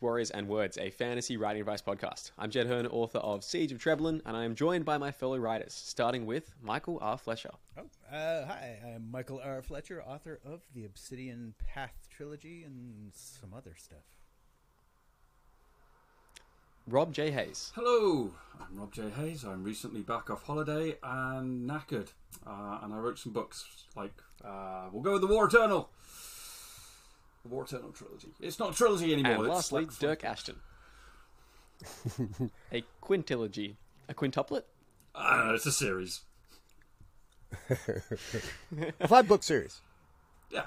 Warriors and Words, a fantasy writing advice podcast. I'm Jed Herne, author of Siege of Treblan, and I am joined by my fellow writers, starting with Michael R. Fletcher. Oh, uh, hi, I'm Michael R. Fletcher, author of the Obsidian Path trilogy and some other stuff. Rob J. Hayes. Hello, I'm Rob J. Hayes. I'm recently back off holiday and knackered, uh, and I wrote some books like uh, we'll go with the War Eternal, the War Eternal trilogy. It's not a trilogy anymore. And it's lastly, like Dyrk Ashton. a quintilogy. A quintuplet? I don't know. It's a series. A five book series. Yeah.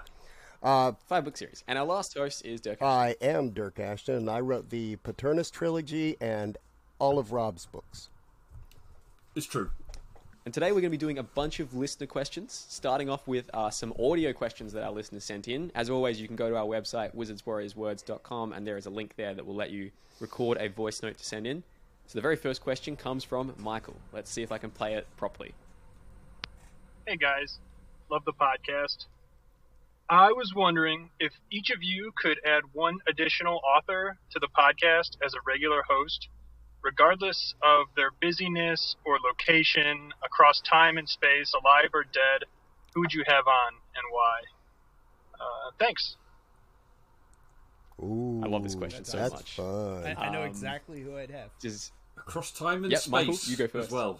Uh, Five book series. And our last host is Dyrk Ashton. I am Dyrk Ashton, and I wrote the Paternus trilogy and all of Rob's books. It's true. And today we're going to be doing a bunch of listener questions, starting off with uh, some audio questions that our listeners sent in. As always, you can go to our website, wizardswarriorswords.com, and there is a link there that will let you record a voice note to send in. So the very first question comes from Michael. Let's see if I can play it properly. Hey guys, love the podcast. I was wondering if each of you could add one additional author to the podcast as a regular host, regardless of their busyness or location, across time and space, alive or dead. Who would you have on and why? Uh, thanks. Ooh, I love this question so that's much. fun. I, I know Um, exactly who I'd have. Just Across time and Yep, space Michael, you go first. as well.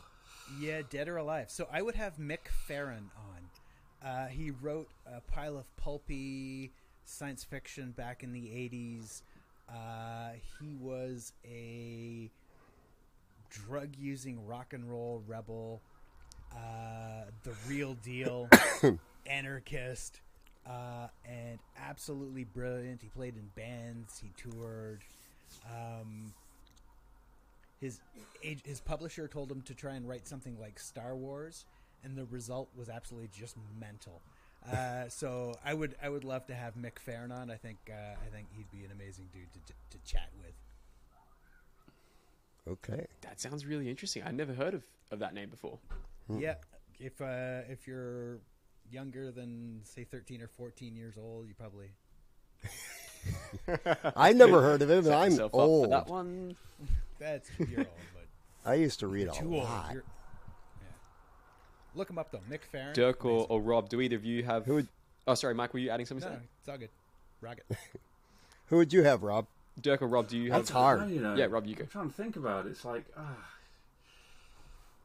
Yeah, dead or alive. So I would have Mick Farren on. Uh, he wrote a pile of pulpy science fiction back in the 80s. Uh, he was a drug using rock and roll rebel, uh, the real deal, anarchist, uh, and absolutely brilliant. He played in bands, he toured. Um, his age, his publisher told him to try and write something like Star Wars, and the result was absolutely just mental. Uh, so I would I would love to have Mick Farren on. I think uh, I think he'd be an amazing dude to, to, to chat with. Okay. that sounds really interesting. I'd never heard of, of that name before. Yeah, if uh, if you're younger than say thirteen or fourteen years old, you probably I never heard of him, and I'm Yourself old. that one. that's you're old, but I used to read a too old. lot. Yeah. Look him up though, Mick Farren. Dyrk or, or Rob, do either of you have. Who would- Oh, sorry, Mike, were you adding something? no, to no, that? it's all good. Rock it. Who would you have, Rob? Dyrk or Rob, do you have. That's hard. You know, Yeah, Rob, you go. I'm trying to think about it. It's like, ah.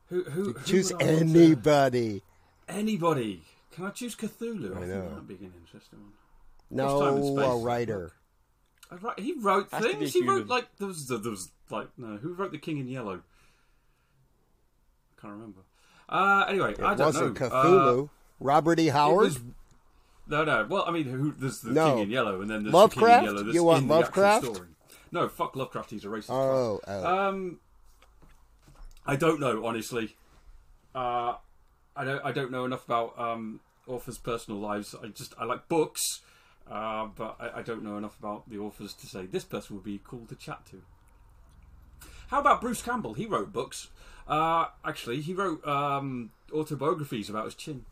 Who, who, who Choose would to- anybody. Anybody. Can I choose Cthulhu? I, I think know. that'd be an interesting one. No, time and a writer. I write- He wrote Has things. He wrote like there was there was like no. Who wrote the King in Yellow? I can't remember. Uh, anyway, It I don't wasn't know. Uh, Cthulhu. Robert E. it Howard. No, no. Well, I mean, who, there's the No. King in Yellow, and then there's Lovecraft? the King in Yellow. You want in the actual Lovecraft? No, fuck Lovecraft. He's a racist. Oh, oh. Um, I don't know honestly. Uh, I don't. I don't know enough about um, authors' personal lives. I just I like books, uh, but I, I don't know enough about the authors to say this person would be cool to chat to. How about Bruce Campbell? He wrote books. Uh, actually, he wrote um, autobiographies about his chin.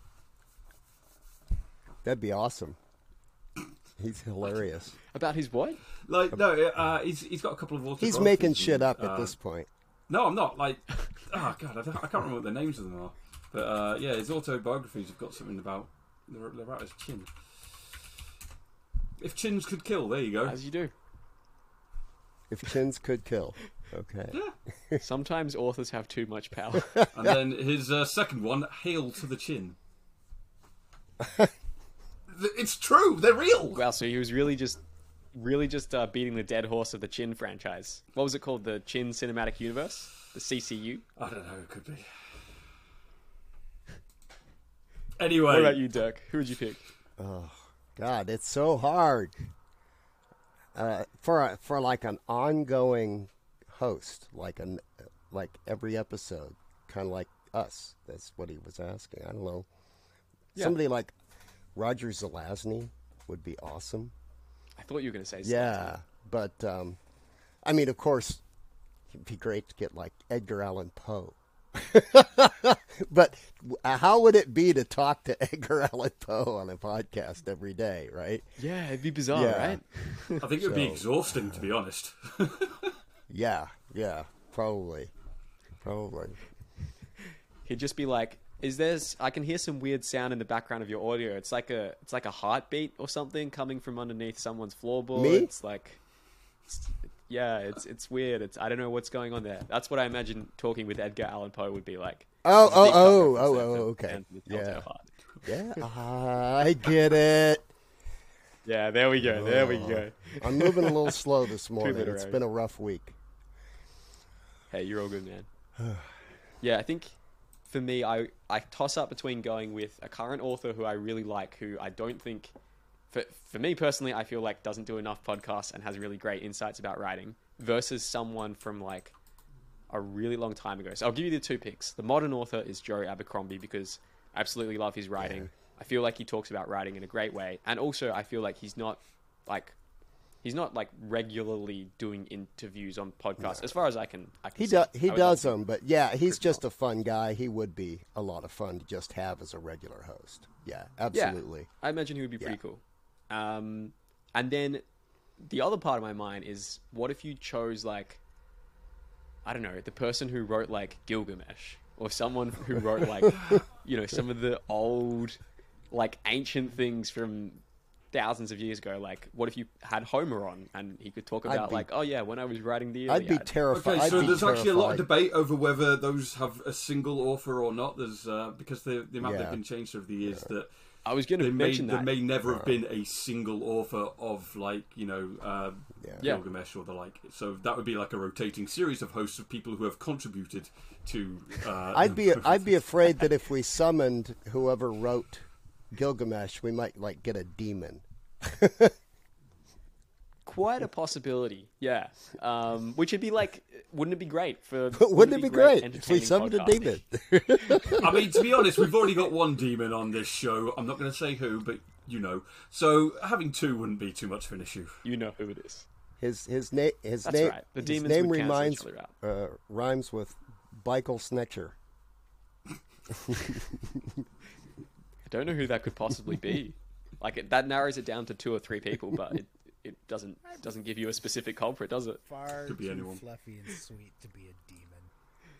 That'd be awesome. He's hilarious. About his what? Like no, uh, he's he's got a couple of autobiographies. He's making and, shit up at uh, this point. No, I'm not. Like, oh god, I, I can't remember what the names of them are. But uh, yeah, his autobiographies have got something about they're, they're about his chin. If chins could kill, there you go. As you do. If chins could kill. Okay. Yeah. Sometimes authors have too much power. And then his uh, second one, "Hail to the Chin." Th- it's true. They're real. wow, so he was really just, really just uh, beating the dead horse of the Chin franchise. What was it called? The Chin Cinematic Universe, the CCU. I don't know. It could be. Anyway, What about you, Dyrk? Who would you pick? Oh God, it's so hard. Uh, for a, for like an ongoing host, like an like every episode, kind of like us. That's what he was asking. I don't know. Somebody like Roger Zelazny would be awesome. I thought you were going to say. Yeah, but um, I mean, of course, it'd be great to get like Edgar Allan Poe. but uh, how would it be to talk to Edgar Allan Poe on a podcast every day, right? Yeah, it'd be bizarre, Yeah. right? I think it would be So- exhausting, to be honest. Yeah, yeah, probably, probably. He'd just be like, "Is there's? I can hear some weird sound in the background of your audio. It's like a, it's like a heartbeat or something coming from underneath someone's floorboard. Me? It's like, it's, yeah, it's it's weird. It's I don't know what's going on there. That's what I imagine talking with Edgar Allan Poe would be like. Oh, a deep oh, oh, oh, oh, okay. Yeah. Yeah, I get it. Yeah, there we go. There we go. I'm moving a little slow this morning. It's been a rough week. Hey, you're all good, man. yeah, I think for me, I I toss up between going with a current author who I really like, who I don't think, for for me personally, I feel like doesn't do enough podcasts and has really great insights about writing, versus someone from like a really long time ago. So I'll give you the two picks. The modern author is Joe Abercrombie because I absolutely love his writing. I feel like he talks about writing in a great way, and also I feel like he's not like he's not like regularly doing interviews on podcasts. As far as I can, I can He see. does. He does them, but yeah, he's just a fun guy. He would be a lot of fun to just have as a regular host. Yeah, absolutely. Yeah, I imagine he would be pretty cool. Um, and then the other part of my mind is, what if you chose like, I don't know, the person who wrote like Gilgamesh, or someone who wrote like, you know, some of the old, like ancient things from thousands of years ago. Like, what if you had Homer on and he could talk about be- like, oh yeah, when I was writing the I'd be terrified. Okay, so be there's actually a lot of debate over whether those have a single author or not. There's uh, because the, the amount Yeah. they've been changed over the years that I was going to there may, mention there may never have been a single author of like you know uh, Yeah. Gilgamesh or the like. So that would be like a rotating series of hosts of people who have contributed to. Uh, I'd be I'd be afraid that if we summoned whoever wrote Gilgamesh, we might like get a demon. Quite a possibility, yeah. Um, which would be like, wouldn't it be great for? Wouldn't it be great if we entertaining summoned a podcast? demon? I mean, to be honest, we've already got one demon on this show. I'm not going to say who, but you know. So having two wouldn't be too much of an issue. You know who it is. His his name his That's name right. The his demons name reminds each other out. uh, rhymes with Michael Snetcher. I don't know who that could possibly be. Like it, that narrows it down to two or three people, but it, it doesn't doesn't give you a specific culprit, does it? Far Could be too anyone. fluffy and sweet to be a demon.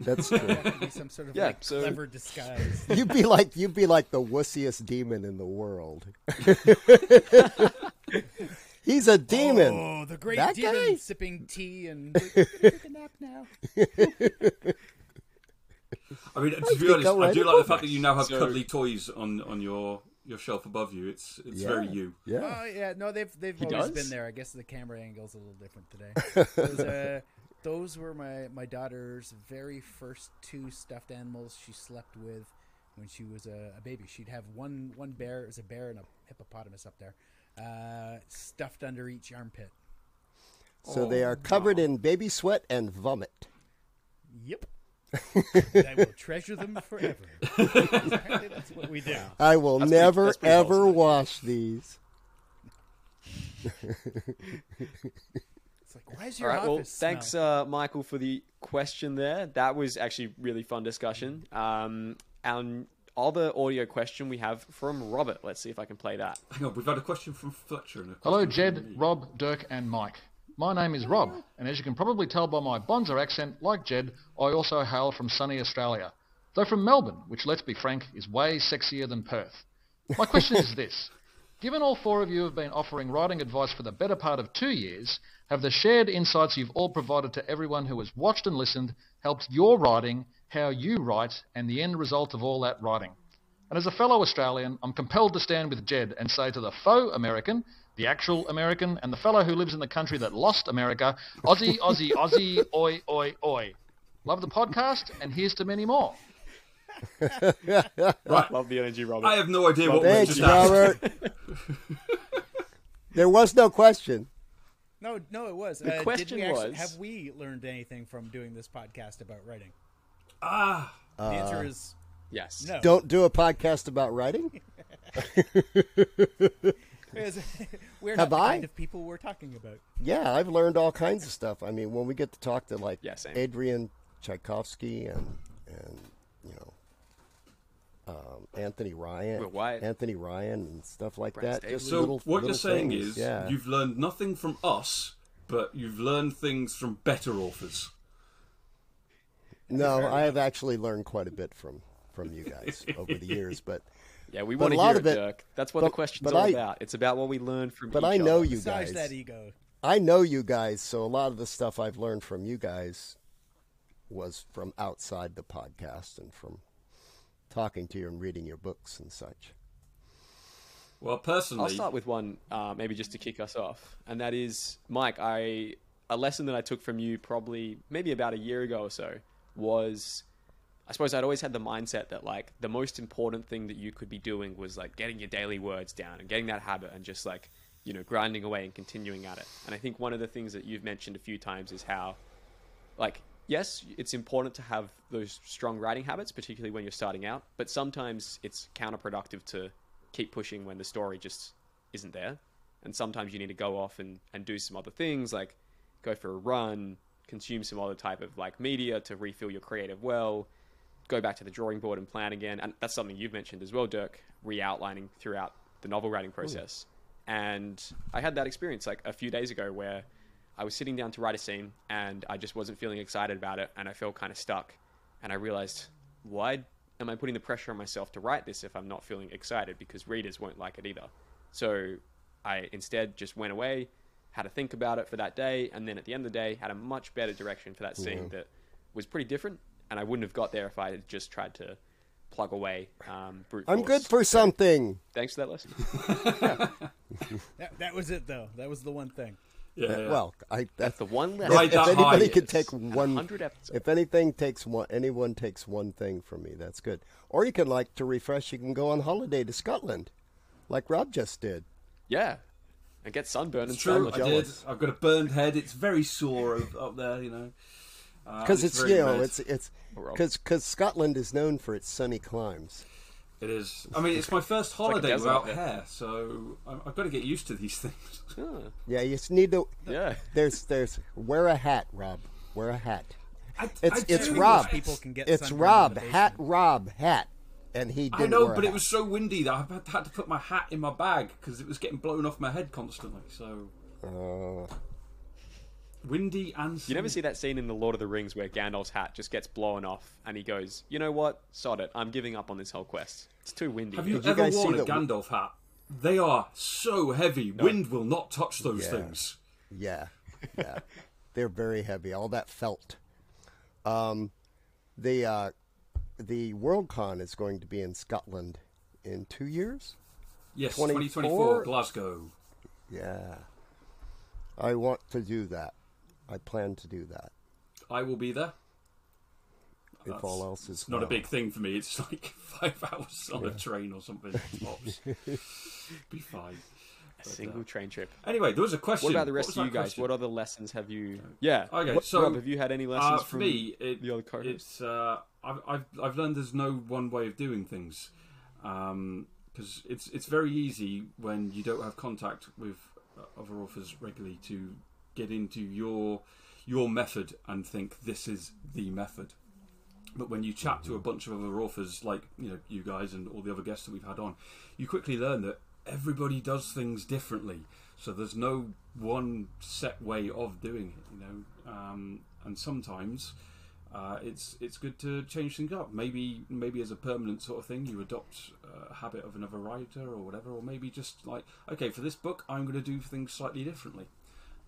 That's true. Be some sort of Yeah, like so- clever disguise. you'd be like you'd be like the wussiest demon in the world. He's a demon. Oh, the great That demon guy? sipping tea and take a nap now. I mean, to think be honest, I'll I write do like the fact that you now have So- cuddly toys on, on your, your shelf above you. It's it's very you. Yeah. Oh yeah, no, they've they've He always does? been there. I guess the camera angle's a little different today. those, uh, those were my my daughter's very first two stuffed animals she slept with when she was a, a baby. She'd have one one bear, it was a bear and a hippopotamus up there, uh, stuffed under each armpit. So they Oh, are covered in baby sweat and vomit. Yep. I will treasure them forever. Apparently that's what we do. I will That's pretty- never that's pretty ever wholesome. wash these. It's like, why is All your right. Well, office thanks, uh, Michael, for the question there. That was actually really fun discussion. Um, and other audio question we have from Robert. Let's see if I can play that. Hang on, we've had a question from Fletcher. And a Hello, question from Jed, me. Rob, Dyrk, and Mike. My name is Rob, and as you can probably tell by my Bonzer accent, like Jed, I also hail from sunny Australia. Though from Melbourne, which, let's be frank, is way sexier than Perth. My question is this. Given all four of you have been offering writing advice for the better part of two years, have the shared insights you've all provided to everyone who has watched and listened helped your writing, how you write, and the end result of all that writing? And as a fellow Australian, I'm compelled to stand with Jed and say to the faux American, the actual American, and the fellow who lives in the country that lost America, Aussie, Aussie, Aussie, oi, oi, oi. Love the podcast, and here's to many more. Right. Love the energy, Robert. I have no idea what we Thanks, just. Robert. there was no question. No, no, it was. The uh, did question we actually, was- have we learned anything from doing this podcast about writing? Ah, The answer is yes. no. Don't do a podcast about writing. Because we're Have not the I? kind of people we're talking about. Yeah, I've learned all kinds of stuff. I mean, when we get to talk to like Yeah, same. Adrian Tchaikovsky and and you know um, Anthony Ryan, Will Wight. Anthony Ryan and stuff like Brent that. Staley. Just so little, what little you're saying things. is yeah. you've learned nothing from us, but you've learned things from better authors. no, I have actually learned quite a bit from from you guys over the years, but Yeah, we But want a to lot hear of it, it- Dyrk. That's what the question's all I- about. It's about what we learn from but each I know other. you Massage guys. that ego. I know you guys, so a lot of the stuff I've learned from you guys was from outside the podcast and from talking to you and reading your books and such. Well, personally, I'll start with one, uh, maybe just to kick us off, and that is, Mike. I a lesson that I took from you probably maybe about a year ago or so was, I suppose I'd always had the mindset that like the most important thing that you could be doing was like getting your daily words down and getting that habit and just like you know grinding away and continuing at it. And I think one of the things that you've mentioned a few times is how like yes it's important to have those strong writing habits particularly when you're starting out but sometimes it's counterproductive to keep pushing when the story just isn't there and sometimes you need to go off and, and do some other things like go for a run consume some other type of like media to refill your creative well go back to the drawing board and plan again and that's something you've mentioned as well dyrk re-outlining throughout the novel writing oh, process and i had that experience like a few days ago where I was sitting down to write a scene and I just wasn't feeling excited about it and I felt kind of stuck. And I realized, why am I putting the pressure on myself to write this if I'm not feeling excited? Because readers won't like it either. So I instead just went away, had to think about it for that day, and then at the end of the day, had a much better direction for that scene that was pretty different. And I wouldn't have got there if I had just tried to plug away. Um, brute I'm good for something. Thanks for that lesson. That, that was it, though. That was the one thing. yeah, yeah. Well, I That's the one if, lesson. Right if that anybody could take one, if anything takes one, anyone takes one thing from me, that's good. Or you can like to refresh. You can go on holiday to Scotland, like Rob just did. Yeah. And get sunburned it's and true. I did. I've got a burned head. It's very sore up- up there, you know. Uh, Because it's, very you know red. it's it's Rob. because Scotland is known for its sunny climes. It is. I mean, it's my first holiday desert without hair, so I- I've got to get used to these things. Ah, Yeah, you just need to. yeah. There's there's wear a hat, Rob. Wear a hat. I, It's I it's. Rob. People can get It's Rob hat. Rob hat, and he didn't I know, but it was so windy that I had- had to put my hat in my bag because it was getting blown off my head constantly. So Uh, windy and You never see that scene in The Lord of the Rings where Gandalf's hat just gets blown off and he goes, you know what? Sod it. I'm giving up on this whole quest. It's too windy. Have you you ever guys see worn a the- Gandalf hat? They are so heavy. Wind will not touch those Yeah. things. yeah, yeah, they're very heavy. All that felt. Um, the uh, the Worldcon is going to be in Scotland in two years. Yes, 24? 2024 Glasgow. Yeah, I want to do that. I plan to do that. I will be there. If That's- all else is It's not a big thing for me. It's like five hours on a train or something. Tops. be fine. But, uh, Single train trip. Anyway, there was a question. What about the rest of you guys? question? What other lessons have you? Yeah. Okay, What- so Rob, have you had any lessons uh, for from me? It, the other co-hosts? it's uh, I've, I've I've learned there's no one way of doing things, because it's it's very easy when you don't have contact with uh, other authors regularly to get into your your method and think this is the method. But when you chat to a bunch of other authors, like you know you guys and all the other guests that we've had on, you quickly learn that everybody does things differently. So there's no one set way of doing it, you know. Um, and sometimes uh, it's it's good to change things up. Maybe maybe as a permanent sort of thing, you adopt a habit of another writer or whatever, or maybe just like okay, for this book, I'm going to do things slightly differently.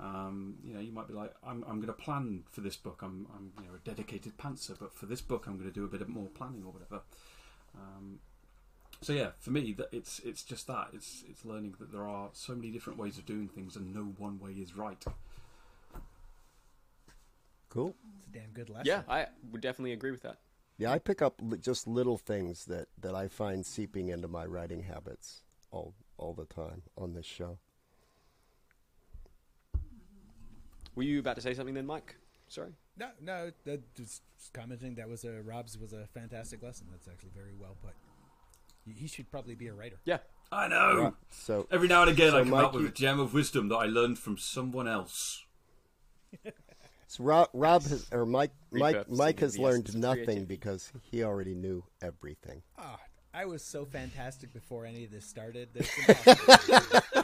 Um, you know, you might be like, I'm, I'm going to plan for this book. I'm, I'm you know a dedicated pantser, but for this book, I'm going to do a bit of more planning or whatever. Um, so yeah, for me, that it's it's just that it's it's learning that there are so many different ways of doing things, and no one way is right. Cool. It's a damn good lesson. Yeah, I would definitely agree with that. Yeah, I pick up li- just little things that, that I find seeping into my writing habits all all the time on this show. Were you about to say something then, Mike? Sorry. No, no, that, just commenting that was a Rob's was a fantastic lesson. That's actually very well put. He- He should probably be a writer. Yeah. I know. Right, So Every now and again, So I come Mike, up with you- a gem of wisdom that I learned from someone else. So Rob, Rob has, or Mike, Mike, Mike has learned nothing because he already knew everything. Ah, I was so fantastic before any of this started.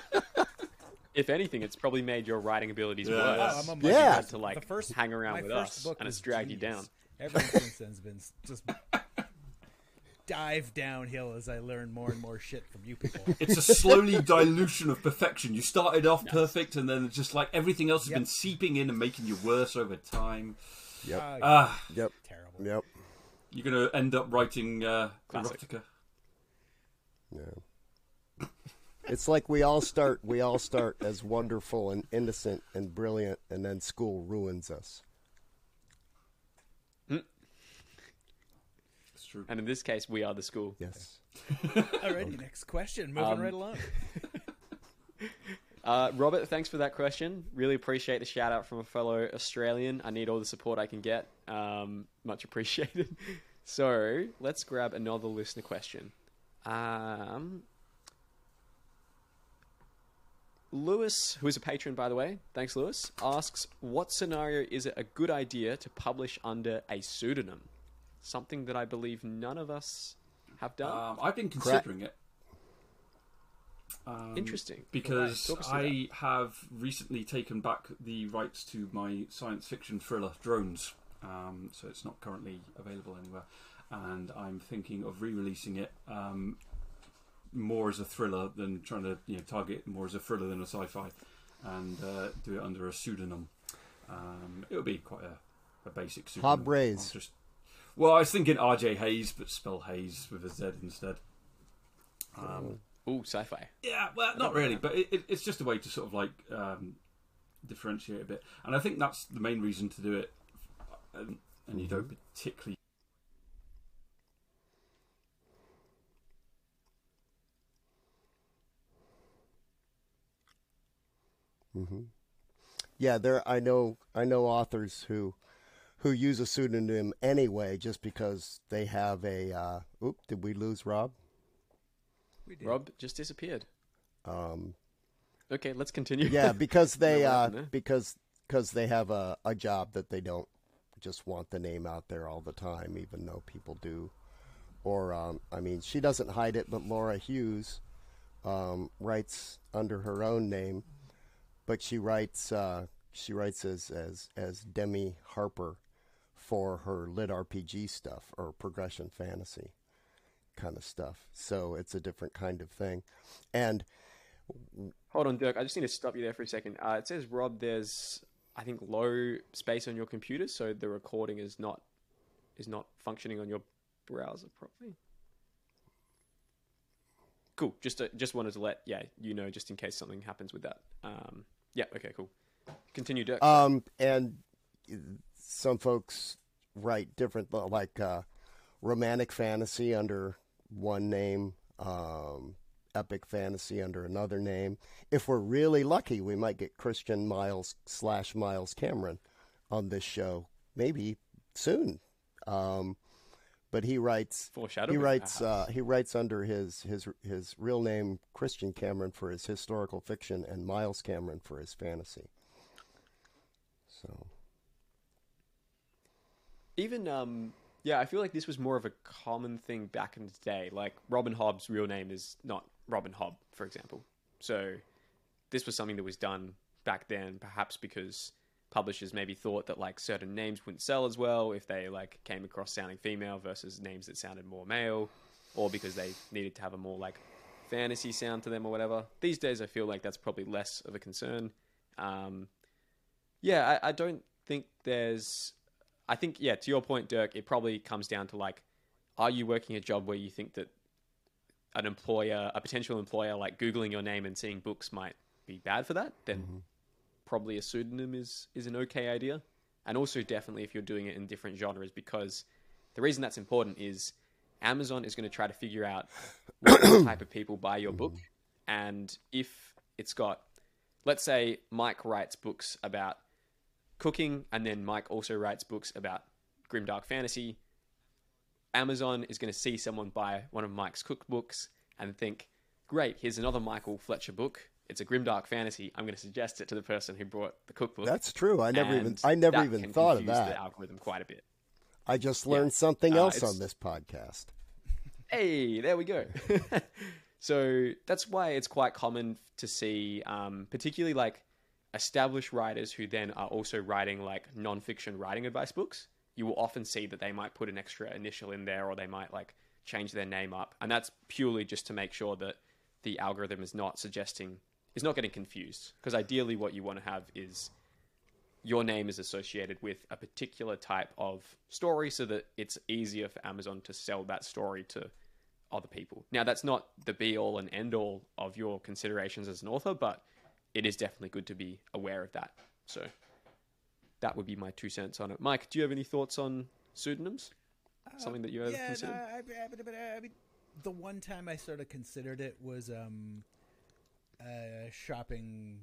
that it's impossible. If anything, it's probably made your writing abilities Yeah. worse. Oh, I'm a much- You Yeah. had to like the first, hang around with us, and it's dragged you down. Everything since then's been just dive downhill as I learn more and more shit from you people. It's a slowly dilution of perfection. You started off perfect, and then it's just like everything else has Yep. been seeping in and making you worse over time. Yep. Ah, Ah, Yep. terrible. Yep. you're going to end up writing uh, Classic. erotica. Yeah. It's like we all start we all start as wonderful and innocent and brilliant and then school ruins us. It's true. And in this case, we are the school. Yes. Alrighty, next question. Moving Um, right along. Uh, Robert, thanks for that question. Really appreciate the shout out from a fellow Australian. I need all the support I can get. Um, much appreciated. so let's grab another listener question. Um, Lewis, who is a patron by the way, thanks Lewis, asks, "What scenario is it a good idea to publish under a pseudonym? Something that I believe none of us have done. Um, I've been considering it. Um, Interesting. Because Talk us I have recently taken back the rights to my science fiction thriller Drones, um, so it's not currently available anywhere, and I'm thinking of re-releasing it um, more as a thriller than trying to you know target more as a thriller than a sci-fi, and uh, do it under a pseudonym. Um, it would be quite a, a basic pseudonym. Hob Rays. Just, well, I was thinking R.J. Hayes, but spell Hayes with a Z instead. Um, Ooh, sci-fi. yeah, well, not really, but it, it, it's just a way to sort of like um, differentiate a bit, and I think that's the main reason to do it. And, and you don't particularly. Yeah, there I know I know authors who who use a pseudonym anyway just because they have a uh oop, did we lose Rob? We did. Rob just disappeared. Um Okay, let's continue. yeah, because they what uh because cuz they have a a job that they don't just want the name out there all the time even though people do. Or um I mean, she doesn't hide it, but Laura Hughes um writes under her own name but she writes uh, she writes as as as Demi Harper for her lit RPG stuff or progression fantasy kind of stuff. So it's a different kind of thing. And Hold on, Dyrk. I just need to stop you there for a second. Uh, it says, Rob, there's I think low space on your computer, so the recording is not is not functioning on your browser properly. Cool. Just uh, just wanted to let yeah you know just in case something happens with that. Um, yeah. Okay. Cool. Continue, Dyrk. um and some folks write different like uh, romantic fantasy under one name um, epic fantasy under another name. If we're really lucky, we might get Christian Miles slash Miles Cameron on this show, maybe soon. Um, but he writes foreshadowing. he writes uh, he writes under his his his real name Christian Cameron for his historical fiction and Miles Cameron for his fantasy. So Even um yeah, I feel like this was more of a common thing back in the day. Like Robin Hobb's real name is not Robin Hobb, for example. So this was something that was done back then, perhaps because publishers maybe thought that like certain names wouldn't sell as well if they like came across sounding female versus names that sounded more male, or because they needed to have a more like fantasy sound to them or whatever. These days, I feel like that's probably less of a concern. Um, yeah, I, I don't think there's. I think yeah, to your point, Dyrk, it probably comes down to like, are you working a job where you think that an employer, a potential employer, like googling your name and seeing books might be bad for that? Then probably a pseudonym is is an okay idea. And also definitely if you're doing it in different genres, because the reason that's important is Amazon is going to try to figure out what type of people buy your book, and if it's got, let's say Mike writes books about cooking, and then Mike also writes books about grimdark fantasy. Amazon is going to see someone buy one of Mike's cookbooks and think, "Great, here's another Michael Fletcher book. It's a grimdark fantasy. I'm going to suggest it to the person who brought the cookbook." That's true. I never even- I never even thought of that. The algorithm quite a bit. I just Yeah. learned something Uh, else it's- on this podcast. Hey, there we go. so that's why it's quite common to see, um, particularly like established writers who then are also writing like non-fiction writing advice books. You will often see that they might put an extra initial in there, or they might like change their name up, and that's purely just to make sure that the algorithm is not suggesting is not getting confused. Because ideally, what you want to have is your name is associated with a particular type of story so that it's easier for Amazon to sell that story to other people. Now, that's not the be all and end all of your considerations as an author, but it is definitely good to be aware of that. So that would be my two cents on it. Mike, do you have any thoughts on pseudonyms? Something that you ever yeah, considered? no, I, I, I mean, the one time I sort of considered it was um, uh, shopping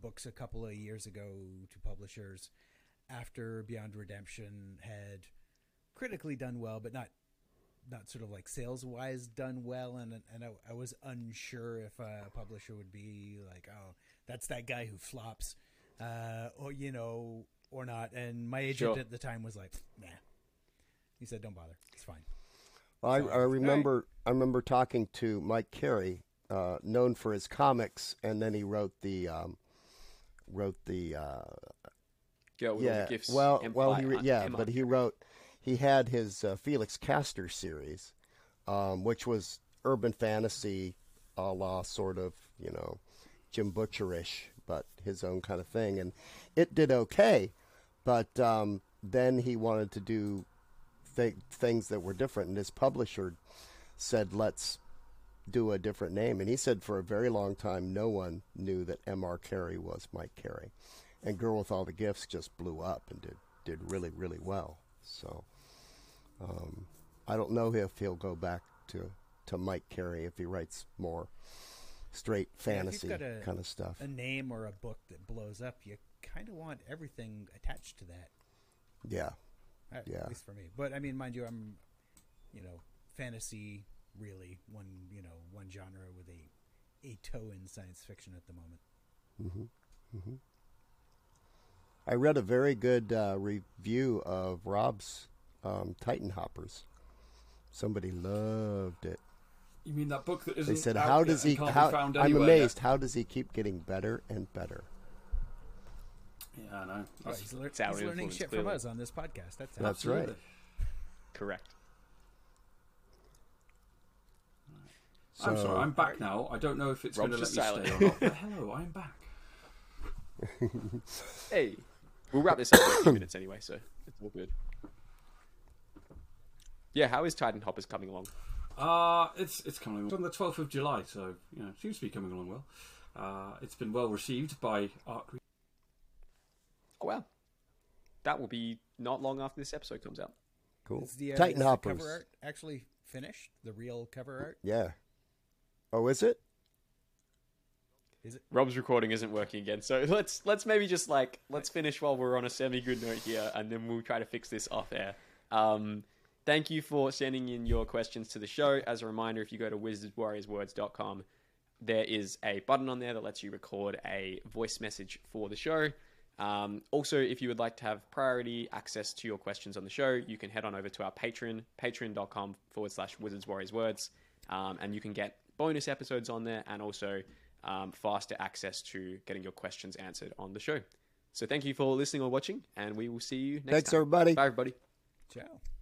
books a couple of years ago to publishers after Beyond Redemption had critically done well, but not not sort of like sales wise done well, and and I, I was unsure if a publisher would be like, oh, that's that guy who flops, uh, or you know, or not. And my agent Sure. at the time was like, nah. He said, "Don't bother. It's fine." Well, I, So, I remember I remember talking to Mike Carey, uh, known for his comics, and then he wrote the um, wrote the uh, Girl with all the yeah gifts, well well he Empire- yeah but he wrote he had his uh, Felix Castor series, um, which was urban fantasy, a la sort of you know Jim Butcherish, but his own kind of thing, and it did okay, but um, then he wanted to do th- things that were different, and his publisher said, "Let's do a different name." And he said, for a very long time, no one knew that M.R. Carey was Mike Carey, and Girl with All the Gifts just blew up and did did really really well. So, um, I don't know if he'll go back to to Mike Carey if he writes more straight Yeah, fantasy got a- kind of stuff. A name or a book that blows up, you kind of want everything attached to that. Yeah, At yeah. least for me. But I mean, mind you, I'm, you know, fantasy really one, you know, one genre with a a toe in science fiction at the moment. hmm hmm I read a very good uh, review of Rob's um, Titan Hoppers. Somebody loved it. You mean that book that isn't They said, out "How does and he? How, found I'm anywhere yet?" amazed. How does he keep getting better and better?" Yeah, I know. Well, he's, lear- it's our he's learning shit clearly. from us on this podcast. That's. That's right. Absolutely. Correct. I'm sorry, I'm back now. I don't know if it's going to let me just stay or not. But hello, I'm back. Hey, we'll wrap this up in a few minutes anyway, so it's all good. Yeah, how is Titan Hoppers coming along? Uh, it's it's coming along. It's on the 12th of July, so you know, it seems to be coming along well. Uh, it's been well received by art. Re- Oh wow, that will be not long after this episode comes out. Cool. Is the, uh, Titan is the Hoppers. cover art actually finished? The real cover art? Yeah. Oh, is it? Is it? Rob's recording isn't working again, so let's let's maybe just like let's finish while we're on a semi good note here, and then we'll try to fix this off air. Um, thank you for sending in your questions to the show. As a reminder, if you go to wizardswarriorswords.com, there is a button on there that lets you record a voice message for the show. Um, also, if you would like to have priority access to your questions on the show, you can head on over to our Patreon, patreon.com forward slash Wizards Warriors Words, um, and you can get bonus episodes on there and also um, faster access to getting your questions answered on the show. So thank you for listening or watching, and we will see you next time. Thanks, time. everybody. Bye, everybody. Ciao.